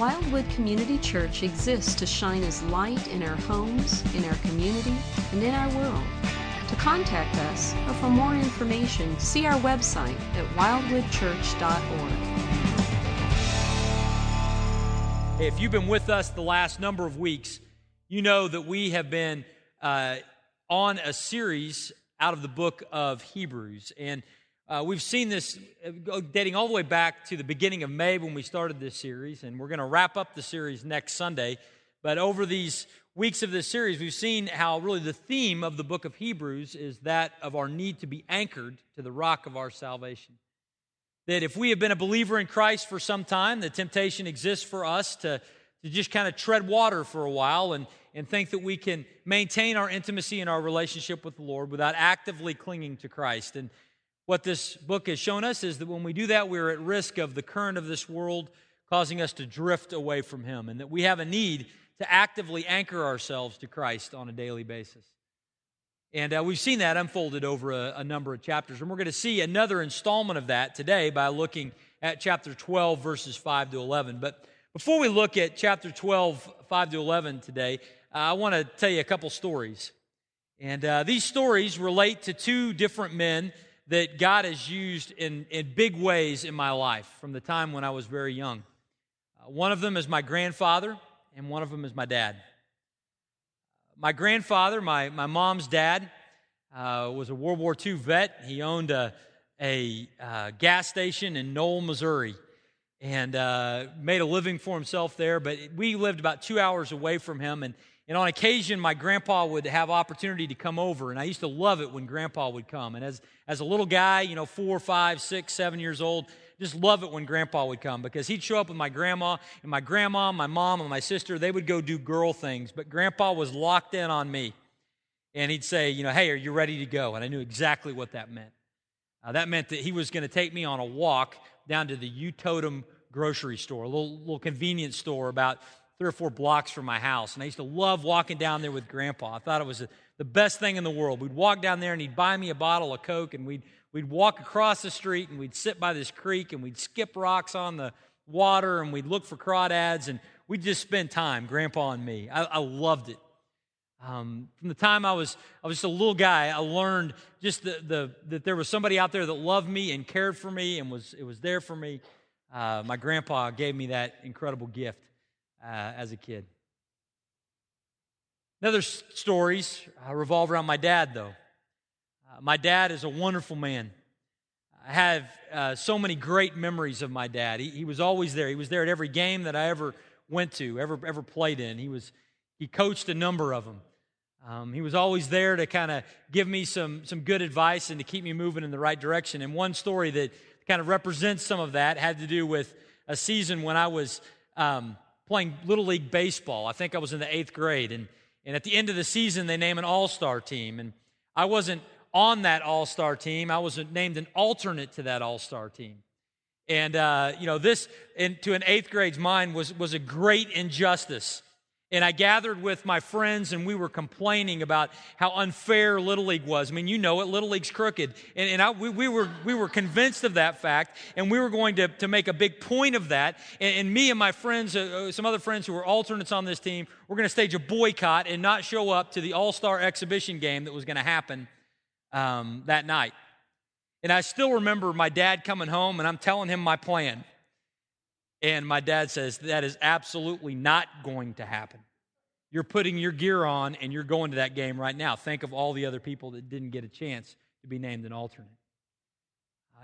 Wildwood Community Church exists to shine as light in our homes, in our community, and in our world. To contact us or for more information, see our website at wildwoodchurch.org. If you've been with us the last number of weeks, you know that we have been uh, on a series out of the book of Hebrews. And uh, we've seen this uh, dating all the way back to the beginning of May when we started this series, and we're going to wrap up the series next Sunday. But over these weeks of this series, we've seen how really the theme of the book of Hebrews is that of our need to be anchored to the rock of our salvation. That if we have been a believer in Christ for some time, the temptation exists for us to, to just kind of tread water for a while and, and think that we can maintain our intimacy and our relationship with the Lord without actively clinging to Christ. And what this book has shown us is that when we do that, we're at risk of the current of this world causing us to drift away from Him, and that we have a need to actively anchor ourselves to Christ on a daily basis. And uh, we've seen that unfolded over a, a number of chapters. And we're going to see another installment of that today by looking at chapter 12, verses 5 to 11. But before we look at chapter 12, 5 to 11 today, uh, I want to tell you a couple stories. And uh, these stories relate to two different men that God has used in, in big ways in my life from the time when I was very young. Uh, one of them is my grandfather, and one of them is my dad. My grandfather, my, my mom's dad, uh, was a World War II vet. He owned a, a uh, gas station in Noel, Missouri, and uh, made a living for himself there. But we lived about two hours away from him, and and on occasion, my grandpa would have opportunity to come over, and I used to love it when grandpa would come. And as, as a little guy, you know, four, five, six, seven years old, just love it when grandpa would come because he'd show up with my grandma, and my grandma, my mom, and my sister, they would go do girl things, but grandpa was locked in on me. And he'd say, you know, hey, are you ready to go? And I knew exactly what that meant. Uh, that meant that he was going to take me on a walk down to the U-Totem grocery store, a little, little convenience store about three or four blocks from my house. And I used to love walking down there with Grandpa. I thought it was the best thing in the world. We'd walk down there and he'd buy me a bottle of Coke and we'd, we'd walk across the street and we'd sit by this creek and we'd skip rocks on the water and we'd look for crawdads and we'd just spend time, Grandpa and me. I, I loved it. Um, from the time I was, I was just a little guy, I learned just the, the, that there was somebody out there that loved me and cared for me and was, it was there for me. Uh, my grandpa gave me that incredible gift uh, as a kid. Other stories uh, revolve around my dad, though. Uh, my dad is a wonderful man. I have uh, so many great memories of my dad. He, he, was always there. He was there at every game that I ever went to, ever ever played in. He was he coached a number of them. Um, he was always there to kind of give me some some good advice and to keep me moving in the right direction. And one story that kind of represents some of that had to do with a season when I was um, playing Little League Baseball. I think I was in the eighth grade. And, and at the end of the season, they name an all star team. And I wasn't on that all star team, I was named an alternate to that all star team. And, uh, you know, this, in, to an eighth grade's mind, was, was a great injustice. And I gathered with my friends and we were complaining about how unfair Little League was. I mean, you know it, Little League's crooked. And, and I, we, we, were, we were convinced of that fact and we were going to, to make a big point of that. And, and me and my friends, uh, uh some other friends who were alternates on this team, were going to stage a boycott and not show up to the All Star exhibition game that was going to happen um, that night. And I still remember my dad coming home and I'm telling him my plan. And my dad says, That is absolutely not going to happen. You're putting your gear on and you're going to that game right now. Think of all the other people that didn't get a chance to be named an alternate.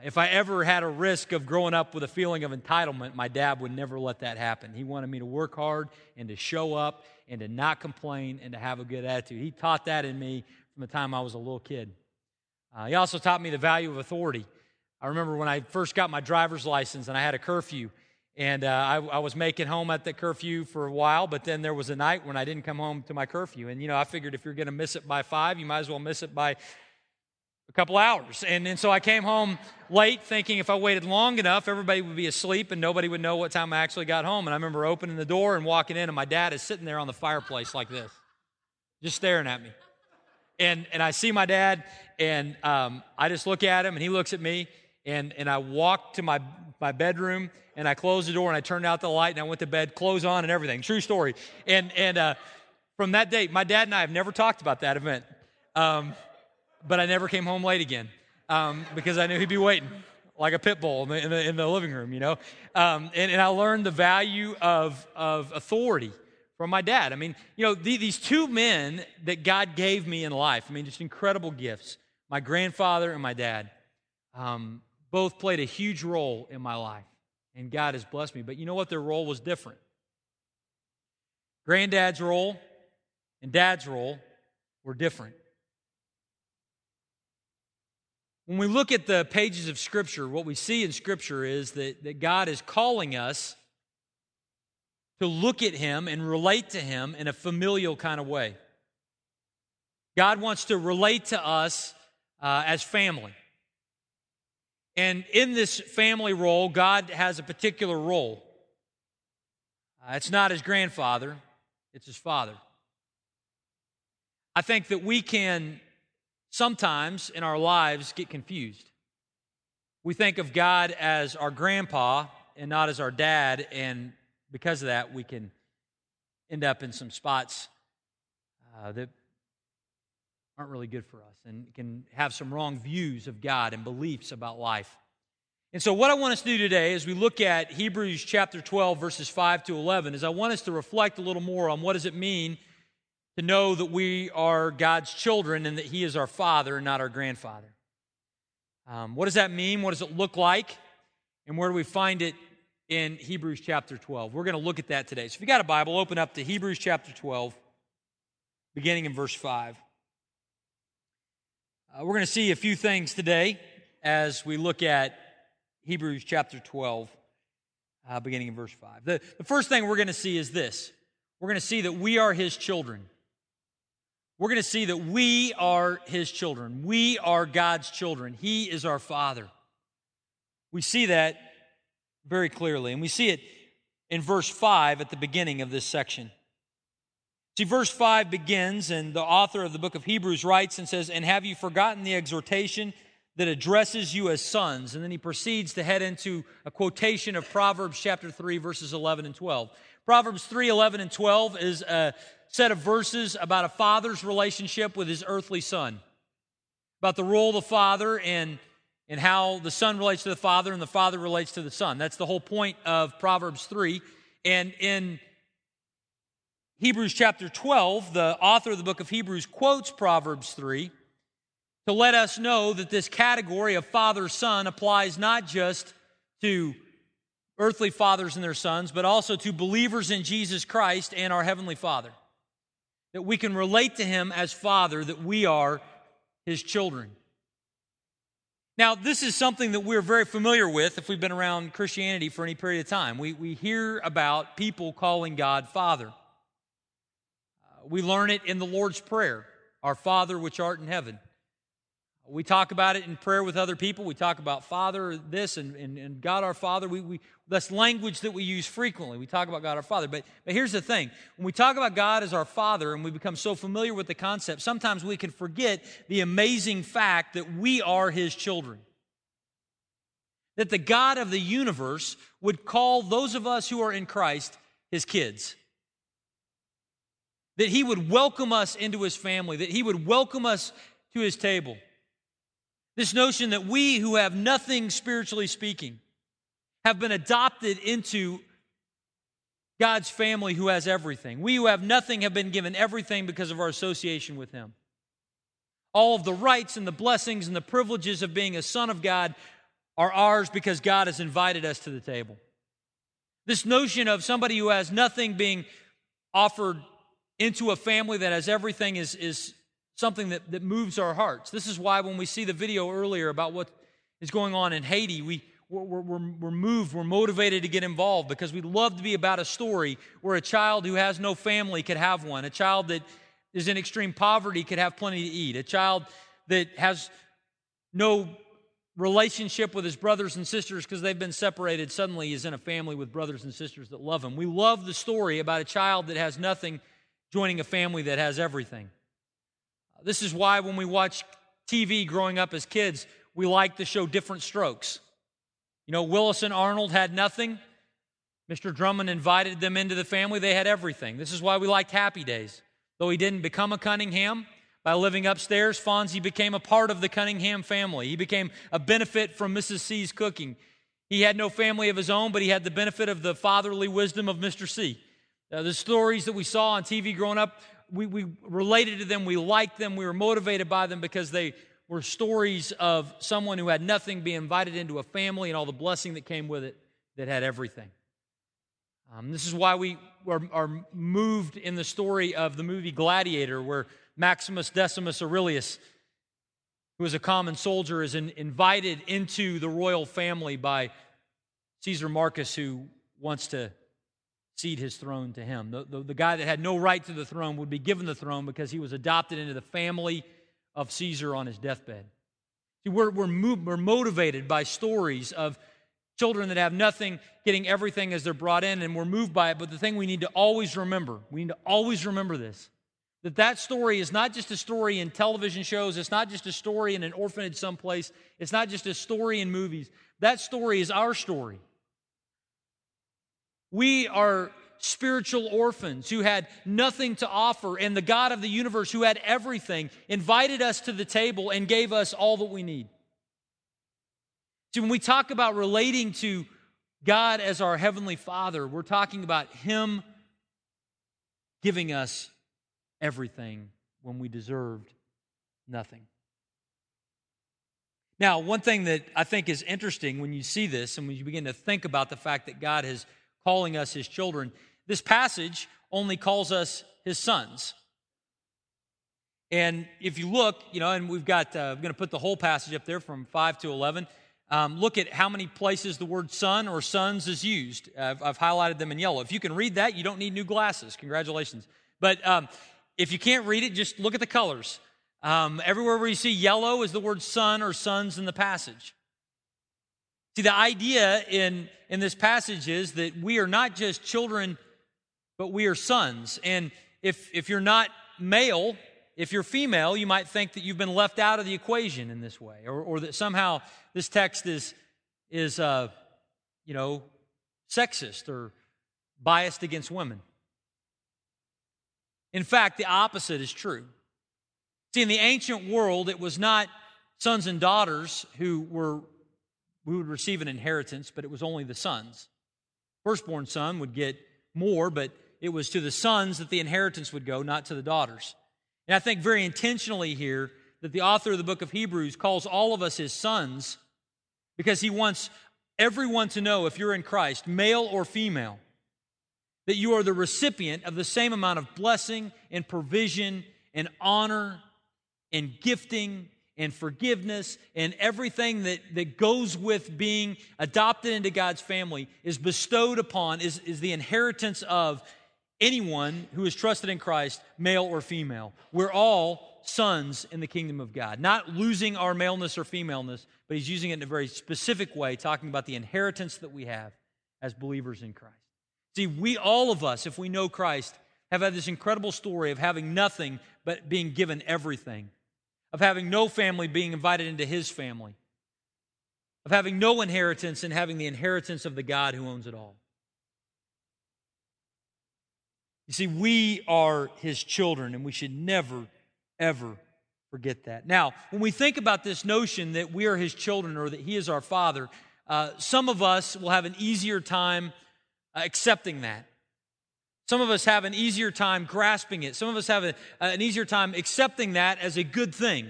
If I ever had a risk of growing up with a feeling of entitlement, my dad would never let that happen. He wanted me to work hard and to show up and to not complain and to have a good attitude. He taught that in me from the time I was a little kid. Uh, he also taught me the value of authority. I remember when I first got my driver's license and I had a curfew and uh, I, I, was making home at the curfew for a while, but then there was a night when I didn't come home to my curfew. And, you know, I figured if you're going to miss it by five, you might as well miss it by a couple hours. And, and so I came home late thinking if I waited long enough, everybody would be asleep and nobody would know what time I actually got home. And I remember opening the door and walking in, and my dad is sitting there on the fireplace like this, just staring at me. And, and I see my dad, and um, I just look at him, and he looks at me, and, and I walk to my my bedroom and I closed the door and I turned out the light and I went to bed, clothes on and everything. True story. And, and uh, from that date, my dad and I have never talked about that event. Um, but I never came home late again um, because I knew he'd be waiting like a pit bull in the, in the, in the living room, you know. Um, and, and I learned the value of, of authority from my dad. I mean, you know, the, these two men that God gave me in life, I mean, just incredible gifts my grandfather and my dad. Um, both played a huge role in my life, and God has blessed me. But you know what? Their role was different. Granddad's role and dad's role were different. When we look at the pages of Scripture, what we see in Scripture is that, that God is calling us to look at Him and relate to Him in a familial kind of way. God wants to relate to us uh, as family. And in this family role, God has a particular role. Uh, it's not his grandfather, it's his father. I think that we can sometimes in our lives get confused. We think of God as our grandpa and not as our dad, and because of that, we can end up in some spots uh, that aren't really good for us and can have some wrong views of God and beliefs about life. And so, what I want us to do today as we look at Hebrews chapter 12, verses 5 to 11, is I want us to reflect a little more on what does it mean to know that we are God's children and that He is our Father and not our grandfather. Um, what does that mean? What does it look like? And where do we find it in Hebrews chapter 12? We're going to look at that today. So, if you got a Bible, open up to Hebrews chapter 12, beginning in verse 5. Uh, we're going to see a few things today as we look at Hebrews chapter 12, uh, beginning in verse 5. The, the first thing we're going to see is this we're going to see that we are his children. We're going to see that we are his children. We are God's children. He is our Father. We see that very clearly, and we see it in verse 5 at the beginning of this section. See, verse 5 begins, and the author of the book of Hebrews writes and says, And have you forgotten the exhortation that addresses you as sons? And then he proceeds to head into a quotation of Proverbs chapter 3, verses 11 and 12. Proverbs 3, 11 and 12 is a set of verses about a father's relationship with his earthly son, about the role of the father and, and how the son relates to the father and the father relates to the son. That's the whole point of Proverbs 3. And in Hebrews chapter 12, the author of the book of Hebrews quotes Proverbs 3 to let us know that this category of father son applies not just to earthly fathers and their sons, but also to believers in Jesus Christ and our Heavenly Father. That we can relate to Him as Father, that we are His children. Now, this is something that we're very familiar with if we've been around Christianity for any period of time. We, we hear about people calling God Father. We learn it in the Lord's Prayer Our Father which art in heaven. We talk about it in prayer with other people. We talk about Father, this, and, and, and God our Father. We, we, that's language that we use frequently. We talk about God our Father. But, but here's the thing when we talk about God as our Father and we become so familiar with the concept, sometimes we can forget the amazing fact that we are His children. That the God of the universe would call those of us who are in Christ His kids that He would welcome us into His family, that He would welcome us to His table. This notion that we who have nothing spiritually speaking have been adopted into God's family who has everything. We who have nothing have been given everything because of our association with Him. All of the rights and the blessings and the privileges of being a son of God are ours because God has invited us to the table. This notion of somebody who has nothing being offered into a family that has everything is, is something that, that moves our hearts. This is why when we see the video earlier about what is going on in Haiti, we, we're, we're, we're moved, we're motivated to get involved because we'd love to be about a story where a child who has no family could have one, a child that is in extreme poverty could have plenty to eat, a child that has no relationship with his brothers and sisters because they've been separated suddenly is in a family with brothers and sisters that love him. We love the story about a child that has nothing joining a family that has everything. This is why when we watch TV growing up as kids, we like the show Diff'rent Strokes. You know, Willis and Arnold had nothing. Mr. Drummond invited them into the family. They had everything. This is why we liked Happy Days. Though he didn't become a Cunningham, by living upstairs, Fonzie became a part of the Cunningham family. He became a benefit from Mrs. C's cooking. He had no family of his own, but he had the benefit of the fatherly wisdom of Mr. C. Uh, the stories that we saw on TV growing up, we, we related to them, we liked them, we were motivated by them because they were stories of someone who had nothing be invited into a family and all the blessing that came with it that had everything. Um, this is why we are, are moved in the story of the movie Gladiator, where Maximus Decimus Aurelius, who was a common soldier, is in, invited into the royal family by Caesar Marcus, who wants to cede his throne to him. The, the, the, guy that had no right to the throne would be given the throne because he was adopted into the family of Caesar on his deathbed. See, we're, we're, moved, we're motivated by stories of children that have nothing getting everything as they're brought in, and we're moved by it. But the thing we need to always remember, we need to always remember this that that story is not just a story in television shows it's not just a story in an orphanage someplace it's not just a story in movies that story is our story we are spiritual orphans who had nothing to offer and the god of the universe who had everything invited us to the table and gave us all that we need See, when we talk about relating to God as our Heavenly Father, we're talking about Him giving us everything when we deserved nothing. Now, one thing that I think is interesting when you see this and when you begin to think about the fact that God is calling us His children, this passage only calls us His sons. And if you look, you know, and we've got, uh, I'm going to put the whole passage up there from 5 to 11. Um, look at how many places the word son or sons is used. I've, I've, highlighted them in yellow. If you can read that, you don't need new glasses. Congratulations. But um, if you can't read it, just look at the colors. Um, everywhere where you see yellow is the word son or sons in the passage. See, the idea in, in this passage is that we are not just children, but we are sons. And if, if you're not male, if you're female, you might think that you've been left out of the equation in this way, or, or that somehow this text is, is uh, you know, sexist or biased against women. In fact, the opposite is true. See, in the ancient world, it was not sons and daughters who were who would receive an inheritance, but it was only the sons. Firstborn son would get more, but it was to the sons that the inheritance would go, not to the daughters. And I think very intentionally here that the author of the book of Hebrews calls all of us his sons because he wants everyone to know if you're in Christ, male or female, that you are the recipient of the same amount of blessing and provision and honor and gifting and forgiveness and everything that, that goes with being adopted into God's family is bestowed upon, is, is the inheritance of anyone who is trusted in Christ, male or female. We're all sons in the kingdom of God. Not losing our maleness or femaleness, but he's using it in a very specific way, talking about the inheritance that we have as believers in Christ. See, we, all of us, if we know Christ, have had this incredible story of having nothing but being given everything, of having no family being invited into his family, of having no inheritance and having the inheritance of the God who owns it all. You see, we are his children, and we should never, ever forget that. Now, when we think about this notion that we are his children or that he is our father, uh, some of us will have an easier time uh, accepting that. Some of us have an easier time grasping it. Some of us have a, an easier time accepting that as a good thing.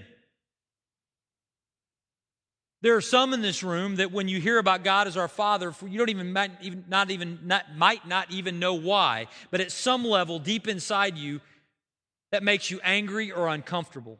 There are some in this room that when you hear about God as our Father, you don't even, might even not even not, might not even know why, but at some level deep inside you, that makes you angry or uncomfortable.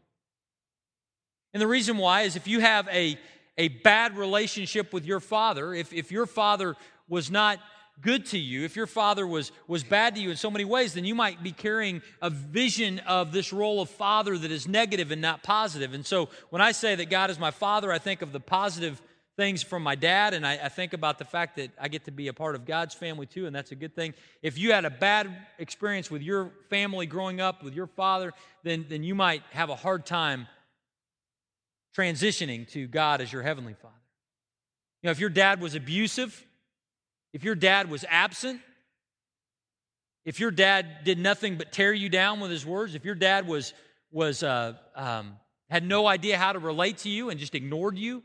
And the reason why is if you have a, a bad relationship with your father, if, if your father was not good to you, if your father was, was bad to you in so many ways, then you might be carrying a vision of this role of father that is negative and not positive. And so when I say that God is my father, I think of the positive things from my dad, and I, I, think about the fact that I get to be a part of God's family too, and that's a good thing. If you had a bad experience with your family growing up, with your father, then, then you might have a hard time transitioning to God as your heavenly father. You know, if your dad was abusive, if your dad was absent, if your dad did nothing but tear you down with his words, if your dad was, was uh, um, had no idea how to relate to you and just ignored you,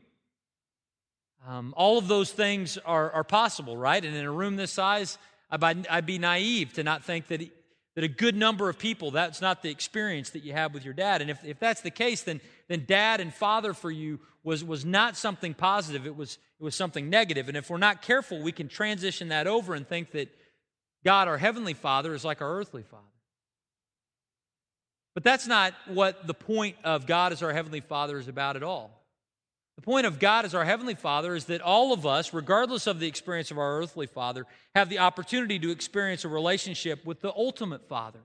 um, all of those things are, are possible, right? And in a room this size, I'd, I'd be naive to not think that, that a good number of people, that's not the experience that you have with your dad. And if, if that's the case, then, then dad and father for you was, was not something positive, it was, it was something negative. And if we're not careful, we can transition that over and think that God, our heavenly father, is like our earthly father. But that's not what the point of God as our heavenly father is about at all. The point of God as our Heavenly Father is that all of us, regardless of the experience of our earthly Father, have the opportunity to experience a relationship with the ultimate Father,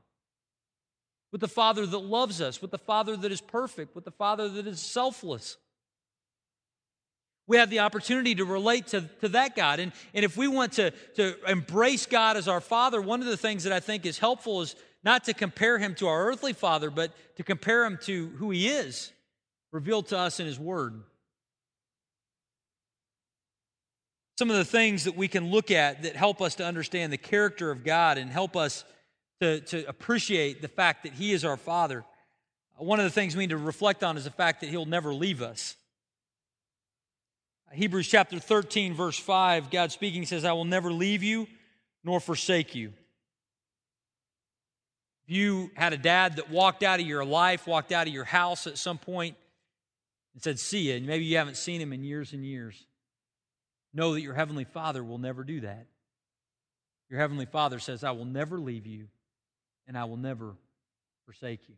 with the Father that loves us, with the Father that is perfect, with the Father that is selfless. We have the opportunity to relate to, to that God. And, and if we want to, to embrace God as our Father, one of the things that I think is helpful is not to compare Him to our earthly Father, but to compare Him to who He is, revealed to us in His Word. Some of the things that we can look at that help us to understand the character of God and help us to, to appreciate the fact that He is our Father. One of the things we need to reflect on is the fact that He'll never leave us. Hebrews chapter 13, verse 5, God speaking says, I will never leave you nor forsake you. If you had a dad that walked out of your life, walked out of your house at some point, and said, See you, and maybe you haven't seen him in years and years know that your Heavenly Father will never do that. Your Heavenly Father says, I will never leave you and I will never forsake you.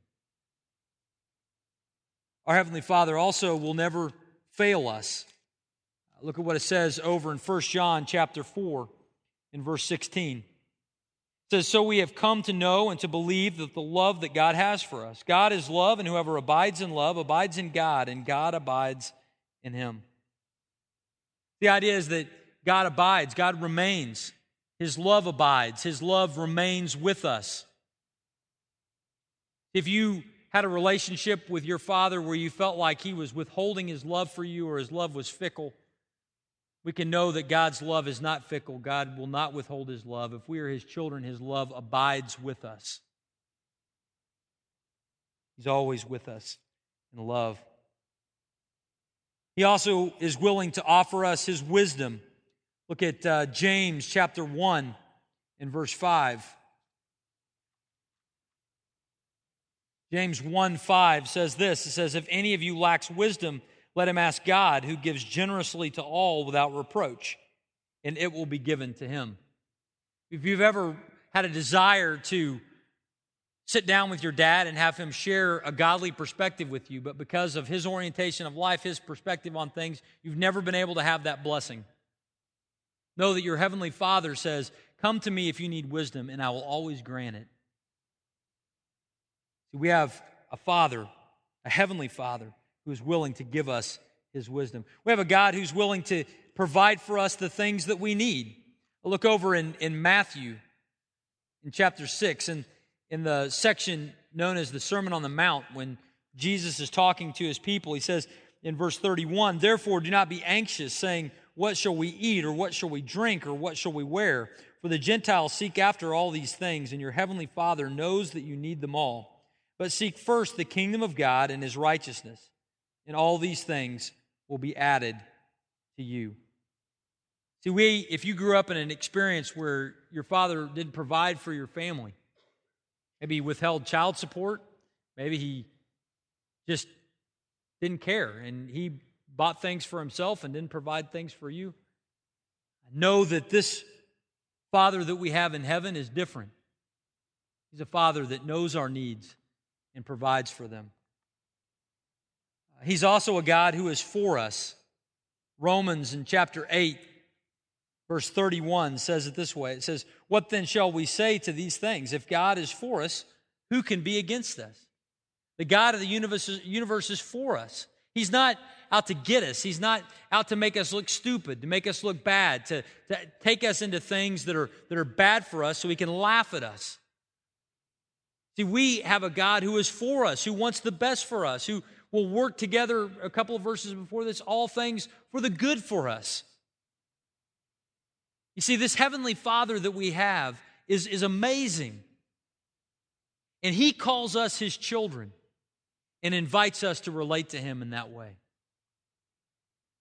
Our Heavenly Father also will never fail us. Look at what it says over in 1 John chapter 4 in verse 16. It says, So we have come to know and to believe that the love that God has for us. God is love, and whoever abides in love abides in God, and God abides in him. The idea is that God abides, God remains. His love abides, His love remains with us. If you had a relationship with your father where you felt like he was withholding his love for you or his love was fickle, we can know that God's love is not fickle. God will not withhold his love. If we are his children, his love abides with us. He's always with us in love. He also is willing to offer us his wisdom. Look at uh, James chapter 1 and verse 5. James 1 5 says this It says, If any of you lacks wisdom, let him ask God, who gives generously to all without reproach, and it will be given to him. If you've ever had a desire to sit down with your dad and have him share a godly perspective with you, but because of his orientation of life, his perspective on things, you've never been able to have that blessing. Know that your heavenly Father says, Come to me if you need wisdom, and I will always grant it. We have a Father, a heavenly Father, who is willing to give us his wisdom. We have a God who's willing to provide for us the things that we need. I'll look over in, in Matthew in chapter 6, and in the section known as the Sermon on the Mount, when Jesus is talking to his people, he says in verse 31 Therefore, do not be anxious, saying, What shall we eat, or what shall we drink, or what shall we wear? For the Gentiles seek after all these things, and your heavenly Father knows that you need them all. But seek first the kingdom of God and his righteousness, and all these things will be added to you. See, we, if you grew up in an experience where your father didn't provide for your family, Maybe he withheld child support. Maybe he just didn't care and he bought things for himself and didn't provide things for you. I know that this Father that we have in heaven is different. He's a Father that knows our needs and provides for them. He's also a God who is for us. Romans in chapter 8 Verse 31 says it this way It says, What then shall we say to these things? If God is for us, who can be against us? The God of the universe, universe is for us. He's not out to get us. He's not out to make us look stupid, to make us look bad, to, to take us into things that are, that are bad for us so he can laugh at us. See, we have a God who is for us, who wants the best for us, who will work together, a couple of verses before this, all things for the good for us You see, this Heavenly Father that we have is, is amazing. And He calls us His children and invites us to relate to Him in that way.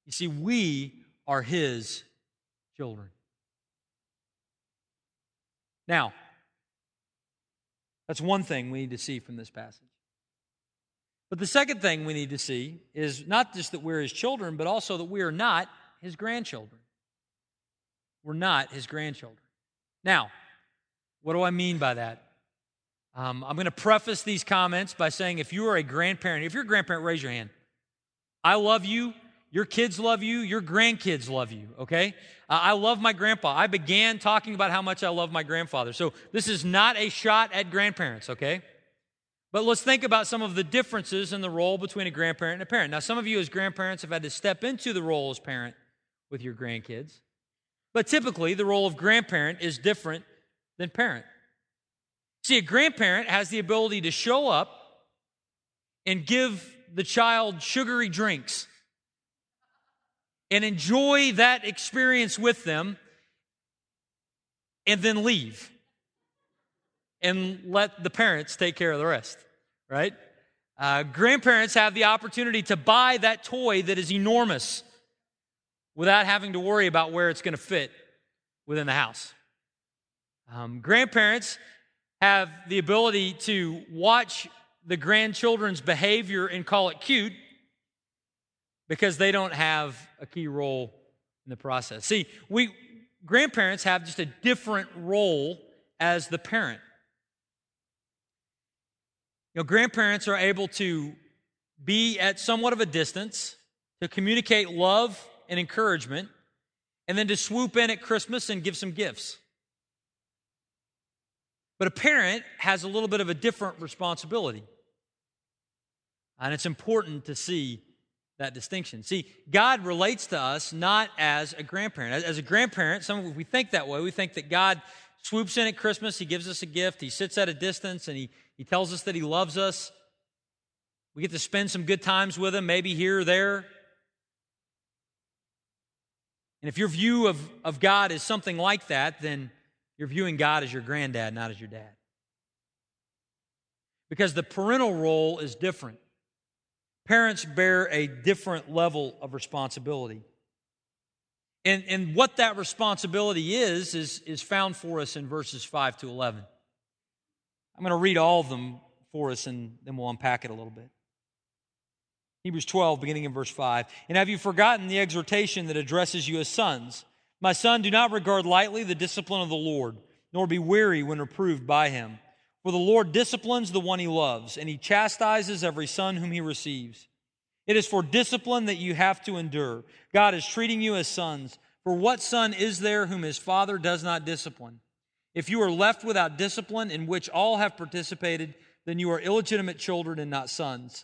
You see, we are His children. Now, that's one thing we need to see from this passage. But the second thing we need to see is not just that we're his children, but also that we are not his grandchildren. We're not his grandchildren. Now, what do I mean by that? Um, I'm going to preface these comments by saying if you are a grandparent, if you're a grandparent, raise your hand. I love you. Your kids love you. Your grandkids love you, okay? Uh, I love my grandpa. I began talking about how much I love my grandfather. So this is not a shot at grandparents, okay? But let's think about some of the differences in the role between a grandparent and a parent. Now, some of you as grandparents have had to step into the role as parent with your grandkids. But typically, the role of grandparent is different than parent. See, a grandparent has the ability to show up and give the child sugary drinks and enjoy that experience with them and then leave and let the parents take care of the rest, right? Uh, grandparents have the opportunity to buy that toy that is enormous without having to worry about where it's going to fit within the house. Um, grandparents have the ability to watch the grandchildren's behavior and call it cute because they don't have a key role in the process. See, we grandparents have just a different role as the parent. You know, grandparents are able to be at somewhat of a distance to communicate love and encouragement, and then to swoop in at Christmas and give some gifts. But a parent has a little bit of a different responsibility. And it's important to see that distinction. See, God relates to us not as a grandparent. As a grandparent, some of we think that way. We think that God swoops in at Christmas, He gives us a gift, He sits at a distance, and He, he tells us that He loves us. We get to spend some good times with Him, maybe here or there. And if your view of, of God is something like that, then you're viewing God as your granddad, not as your dad. Because the parental role is different. Parents bear a different level of responsibility. And, and what that responsibility is, is, is found for us in verses 5 to 11. I'm going to read all of them for us and then we'll unpack it a little bit. Hebrews 12, beginning in verse 5. And have you forgotten the exhortation that addresses you as sons? My son, do not regard lightly the discipline of the Lord, nor be weary when reproved by him. For the Lord disciplines the one he loves, and he chastises every son whom he receives. It is for discipline that you have to endure. God is treating you as sons. For what son is there whom his father does not discipline? If you are left without discipline, in which all have participated, then you are illegitimate children and not sons.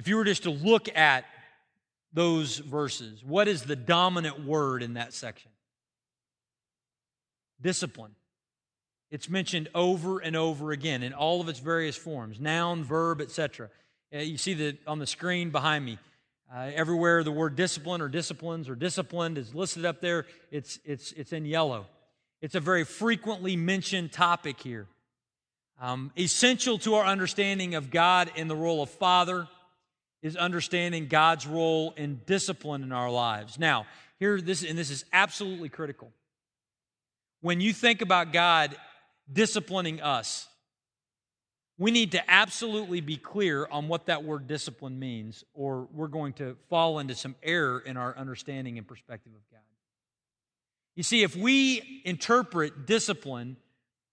if you were just to look at those verses, what is the dominant word in that section? Discipline. It's mentioned over and over again in all of its various forms noun, verb, etc. Uh, you see that on the screen behind me. Uh, everywhere the word discipline or disciplines or disciplined is listed up there, it's, it's, it's in yellow. It's a very frequently mentioned topic here. Um, essential to our understanding of God in the role of Father is understanding God's role in discipline in our lives. Now, here, this, and this is absolutely critical. When you think about God disciplining us. We need to absolutely be clear on what that word discipline means, or we're going to fall into some error in our understanding and perspective of God. You see, if we interpret discipline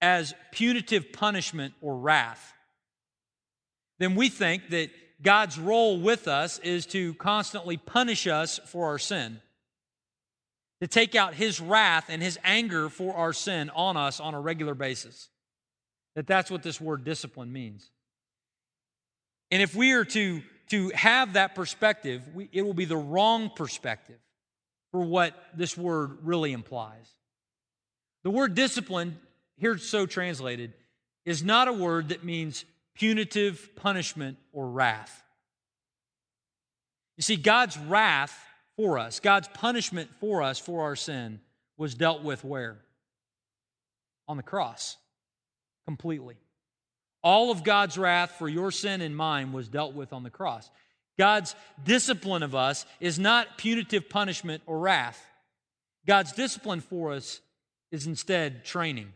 as punitive punishment or wrath, then we think that God's role with us is to constantly punish us for our sin. to take out his wrath and his anger for our sin on us on a regular basis. That that's what this word discipline means. And if we are to, to have that perspective, we, it will be the wrong perspective for what this word really implies. The word discipline, here so translated, is not a word that means punitive punishment or wrath. You see, God's wrath for us, God's punishment for us for our sin, was dealt with where? On the cross, completely. All of God's wrath for your sin and mine was dealt with on the cross. God's discipline of us is not punitive punishment or wrath. God's discipline for us is instead training.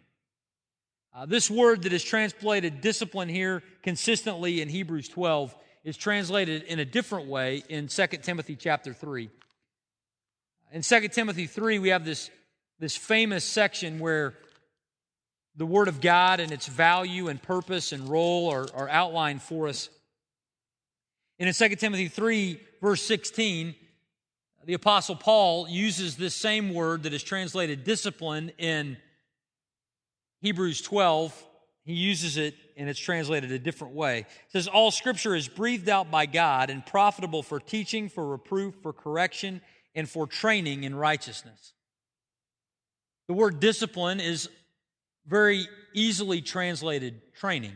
Uh, this word that is translated discipline here consistently in Hebrews 12 is translated in a different way in 2 Timothy chapter 3. In 2 Timothy 3, we have this, this famous section where the Word of God and its value and purpose and role are, are outlined for us. And in 2 Timothy 3, verse 16, the Apostle Paul uses this same word that is translated discipline in Hebrews 12. He uses it and it's translated a different way. It says, All scripture is breathed out by God and profitable for teaching, for reproof, for correction, and for training in righteousness. The word discipline is very easily translated training.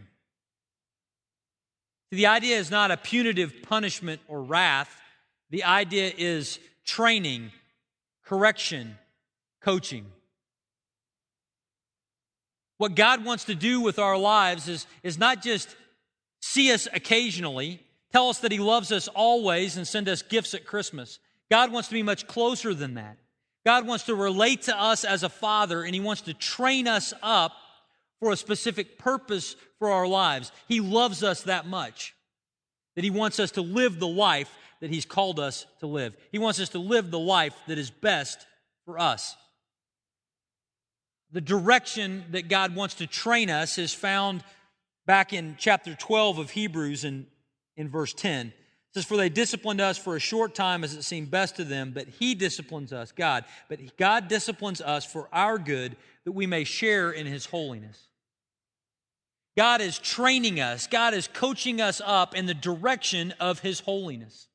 The idea is not a punitive punishment or wrath. The idea is training, correction, coaching. What God wants to do with our lives is, is not just see us occasionally, tell us that He loves us always, and send us gifts at Christmas. God wants to be much closer than that. God wants to relate to us as a father, and He wants to train us up for a specific purpose for our lives. He loves us that much that He wants us to live the life that He's called us to live. He wants us to live the life that is best for us. The direction that God wants to train us is found back in chapter 12 of Hebrews in, in verse 10 It says, For they disciplined us for a short time as it seemed best to them, but He disciplines us, God. But God disciplines us for our good, that we may share in His holiness. God is training us, God is coaching us up in the direction of His holiness.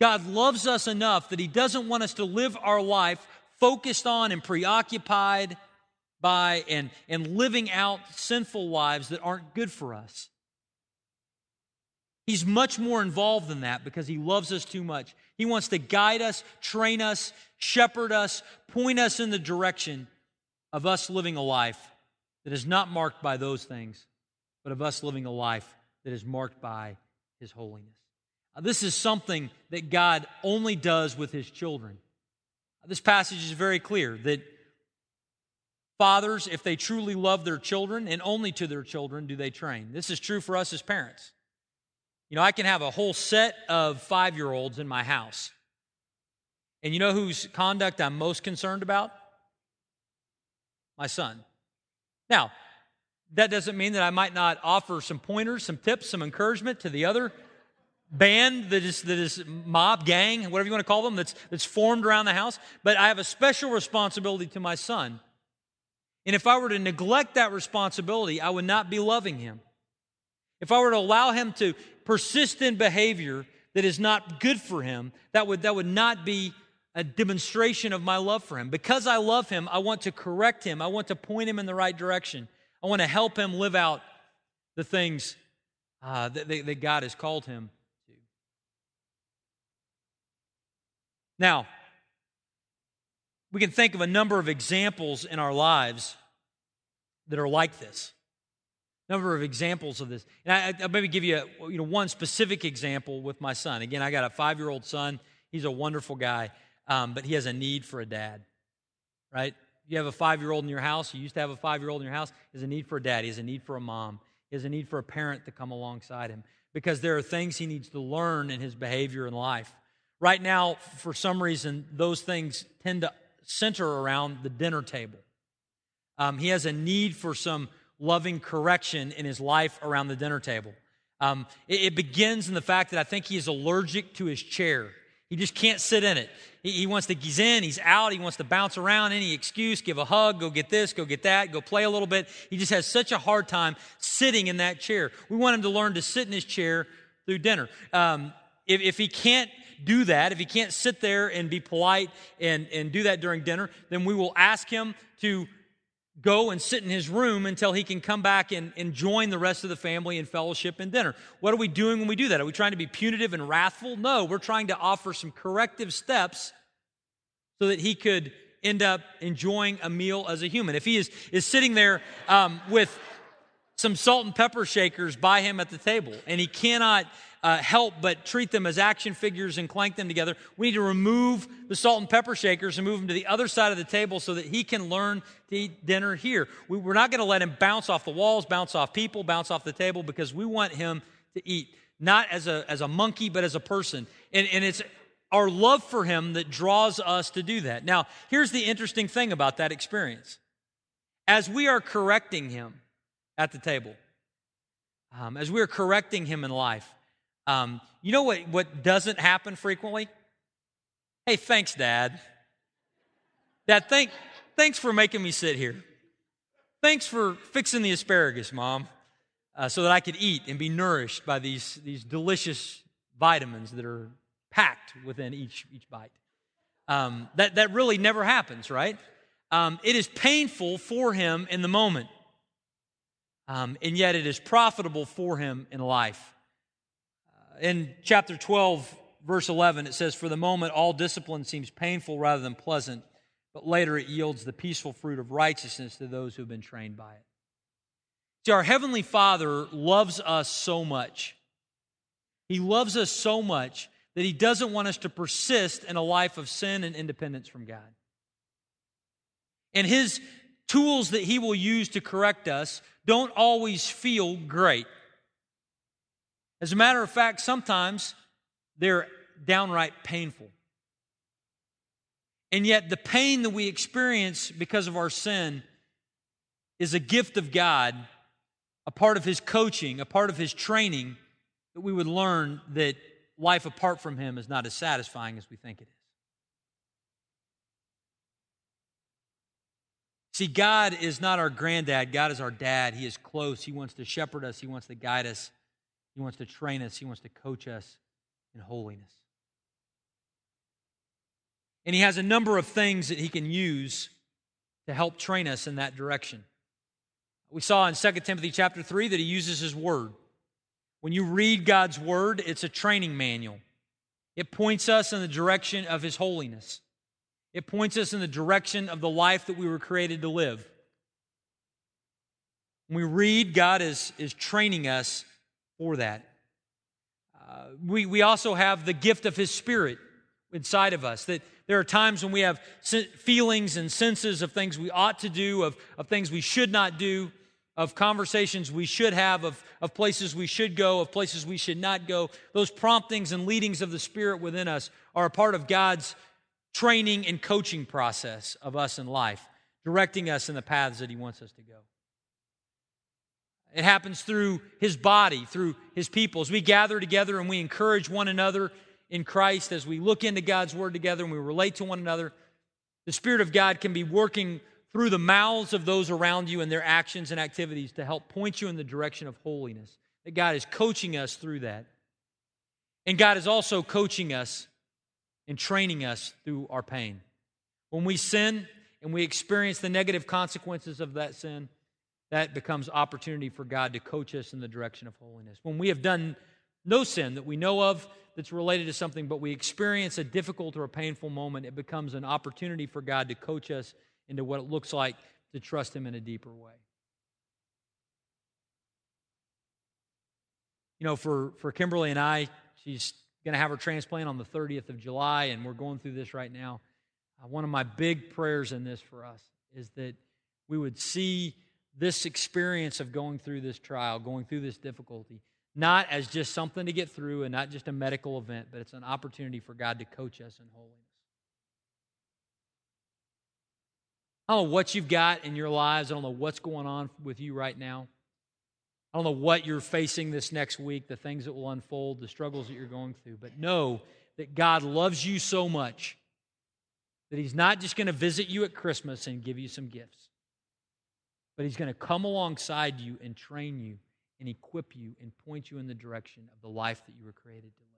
God loves us enough that He doesn't want us to live our life focused on and preoccupied by and, and living out sinful lives that aren't good for us. He's much more involved than that because he loves us too much. He wants to guide us, train us, shepherd us, point us in the direction of us living a life that is not marked by those things, but of us living a life that is marked by his holiness. Now, this is something that God only does with his children. This passage is very clear that fathers, if they truly love their children, and only to their children do they train. This is true for us as parents. You know, I can have a whole set of five year olds in my house. And you know whose conduct I'm most concerned about? My son. Now, that doesn't mean that I might not offer some pointers, some tips, some encouragement to the other band that is, that is mob, gang, whatever you want to call them, that's, that's formed around the house. But I have a special responsibility to my son. And if I were to neglect that responsibility, I would not be loving him. If I were to allow him to persist in behavior that is not good for him, that would, that would not be a demonstration of my love for him. Because I love him, I want to correct him. I want to point him in the right direction. I want to help him live out the things uh, that, that God has called him Now, we can think of a number of examples in our lives that are like this number of examples of this. And I, will maybe give you, a, you know, one specific example with my son. Again, I got a five year old son. He's a wonderful guy, um, but he has a need for a dad, right? You have a five year old in your house. You used to have a five year old in your house. He has a need for a dad. He has a need for a mom. He has a need for a parent to come alongside him because there are things he needs to learn in his behavior in life. Right now, for some reason, those things tend to center around the dinner table. Um, he has a need for some loving correction in his life around the dinner table. Um, it, it begins in the fact that I think he is allergic to his chair. He just can't sit in it. He, he wants to, he's in, he's out, he wants to bounce around, any excuse, give a hug, go get this, go get that, go play a little bit. He just has such a hard time sitting in that chair. We want him to learn to sit in his chair through dinner. Um, if, if he can't do that, if he can't sit there and be polite and, and do that during dinner, then we will ask him to go and sit in his room until he can come back and, and join the rest of the family in fellowship and dinner. What are we doing when we do that? Are we trying to be punitive and wrathful? No, we're trying to offer some corrective steps so that he could end up enjoying a meal as a human. If he is, is sitting there um, with some salt and pepper shakers by him at the table and he cannot uh, help but treat them as action figures and clank them together. We need to remove the salt and pepper shakers and move them to the other side of the table so that he can learn to eat dinner here. We, we're not going to let him bounce off the walls, bounce off people, bounce off the table because we want him to eat, not as a, as a monkey, but as a person. And, and it's our love for him that draws us to do that. Now, here's the interesting thing about that experience. As we are correcting him at the table, um, as we are correcting him in life, um, you know what, what doesn't happen frequently? Hey, thanks, Dad. Dad, thank, thanks for making me sit here. Thanks for fixing the asparagus, Mom, uh, so that I could eat and be nourished by these, these delicious vitamins that are packed within each, each bite. Um, that, that really never happens, right? Um, it is painful for him in the moment, um, and yet it is profitable for him in life in chapter 12, verse 11, it says, For the moment, all discipline seems painful rather than pleasant, but later it yields the peaceful fruit of righteousness to those who have been trained by it. See, our Heavenly Father loves us so much. He loves us so much that He doesn't want us to persist in a life of sin and independence from God. And His tools that He will use to correct us don't always feel great. As a matter of fact, sometimes they're downright painful. And yet, the pain that we experience because of our sin is a gift of God, a part of His coaching, a part of His training, that we would learn that life apart from Him is not as satisfying as we think it is. See, God is not our granddad, God is our dad. He is close, He wants to shepherd us, He wants to guide us. He wants to train us, He wants to coach us in holiness. And He has a number of things that He can use to help train us in that direction. We saw in 2 Timothy chapter 3 that He uses His Word. When you read God's Word, it's a training manual. It points us in the direction of His holiness. It points us in the direction of the life that we were created to live. When we read, God is, is training us for that. Uh, we, we also have the gift of His Spirit inside of us. That there are times when we have feelings and senses of things we ought to do, of, of things we should not do, of conversations we should have, of, of places we should go, of places we should not go. Those promptings and leadings of the Spirit within us are a part of God's training and coaching process of us in life, directing us in the paths that He wants us to go. It happens through his body, through his people. As we gather together and we encourage one another in Christ, as we look into God's word together and we relate to one another, the Spirit of God can be working through the mouths of those around you and their actions and activities to help point you in the direction of holiness. That God is coaching us through that. And God is also coaching us and training us through our pain. When we sin and we experience the negative consequences of that sin, that becomes opportunity for God to coach us in the direction of holiness. When we have done no sin that we know of that's related to something, but we experience a difficult or a painful moment, it becomes an opportunity for God to coach us into what it looks like to trust Him in a deeper way. You know, for, for Kimberly and I, she's going to have her transplant on the 30th of July, and we're going through this right now. Uh, one of my big prayers in this for us is that we would see this experience of going through this trial, going through this difficulty, not as just something to get through and not just a medical event, but it's an opportunity for God to coach us in holiness. I don't know what you've got in your lives. I don't know what's going on with you right now. I don't know what you're facing this next week, the things that will unfold, the struggles that you're going through, but know that God loves you so much that He's not just going to visit you at Christmas and give you some gifts, but He's going to come alongside you and train you and equip you and point you in the direction of the life that you were created to live.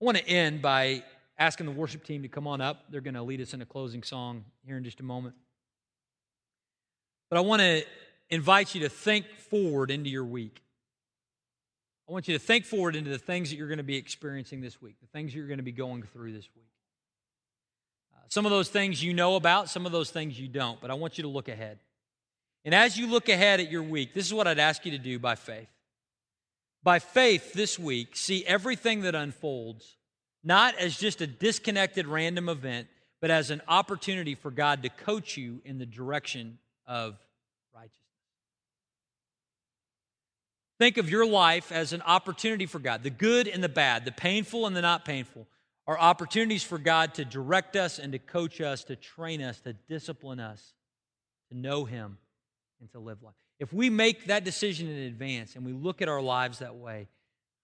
I want to end by asking the worship team to come on up. They're going to lead us in a closing song here in just a moment. But I want to invite you to think forward into your week. I want you to think forward into the things that you're going to be experiencing this week, the things you're going to be going through this week. Some of those things you know about, some of those things you don't, but I want you to look ahead. And as you look ahead at your week, this is what I'd ask you to do by faith. By faith this week, see everything that unfolds not as just a disconnected random event, but as an opportunity for God to coach you in the direction of righteousness. Think of your life as an opportunity for God. The good and the bad, the painful and the not painful, are opportunities for God to direct us and to coach us, to train us, to discipline us, to know Him, and to live life. If we make that decision in advance and we look at our lives that way,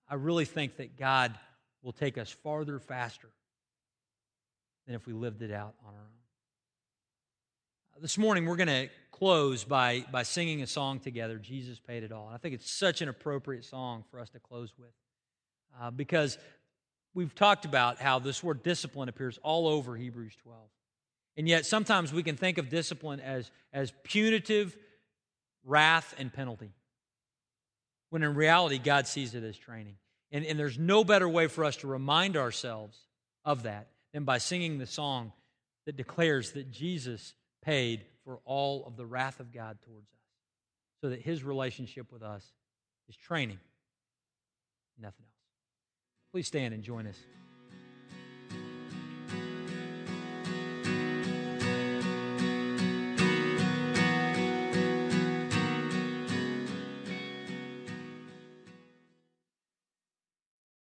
I really think that God will take us farther faster than if we lived it out on our own. This morning, we're going to close by, by singing a song together, Jesus Paid It All. And I think it's such an appropriate song for us to close with uh, because we've talked about how this word discipline appears all over Hebrews 12. And yet, sometimes we can think of discipline as, as punitive wrath and penalty, when in reality, God sees it as training. And, and there's no better way for us to remind ourselves of that than by singing the song that declares that Jesus paid for all of the wrath of God towards us, so that his relationship with us is training, nothing else. Please stand and join us.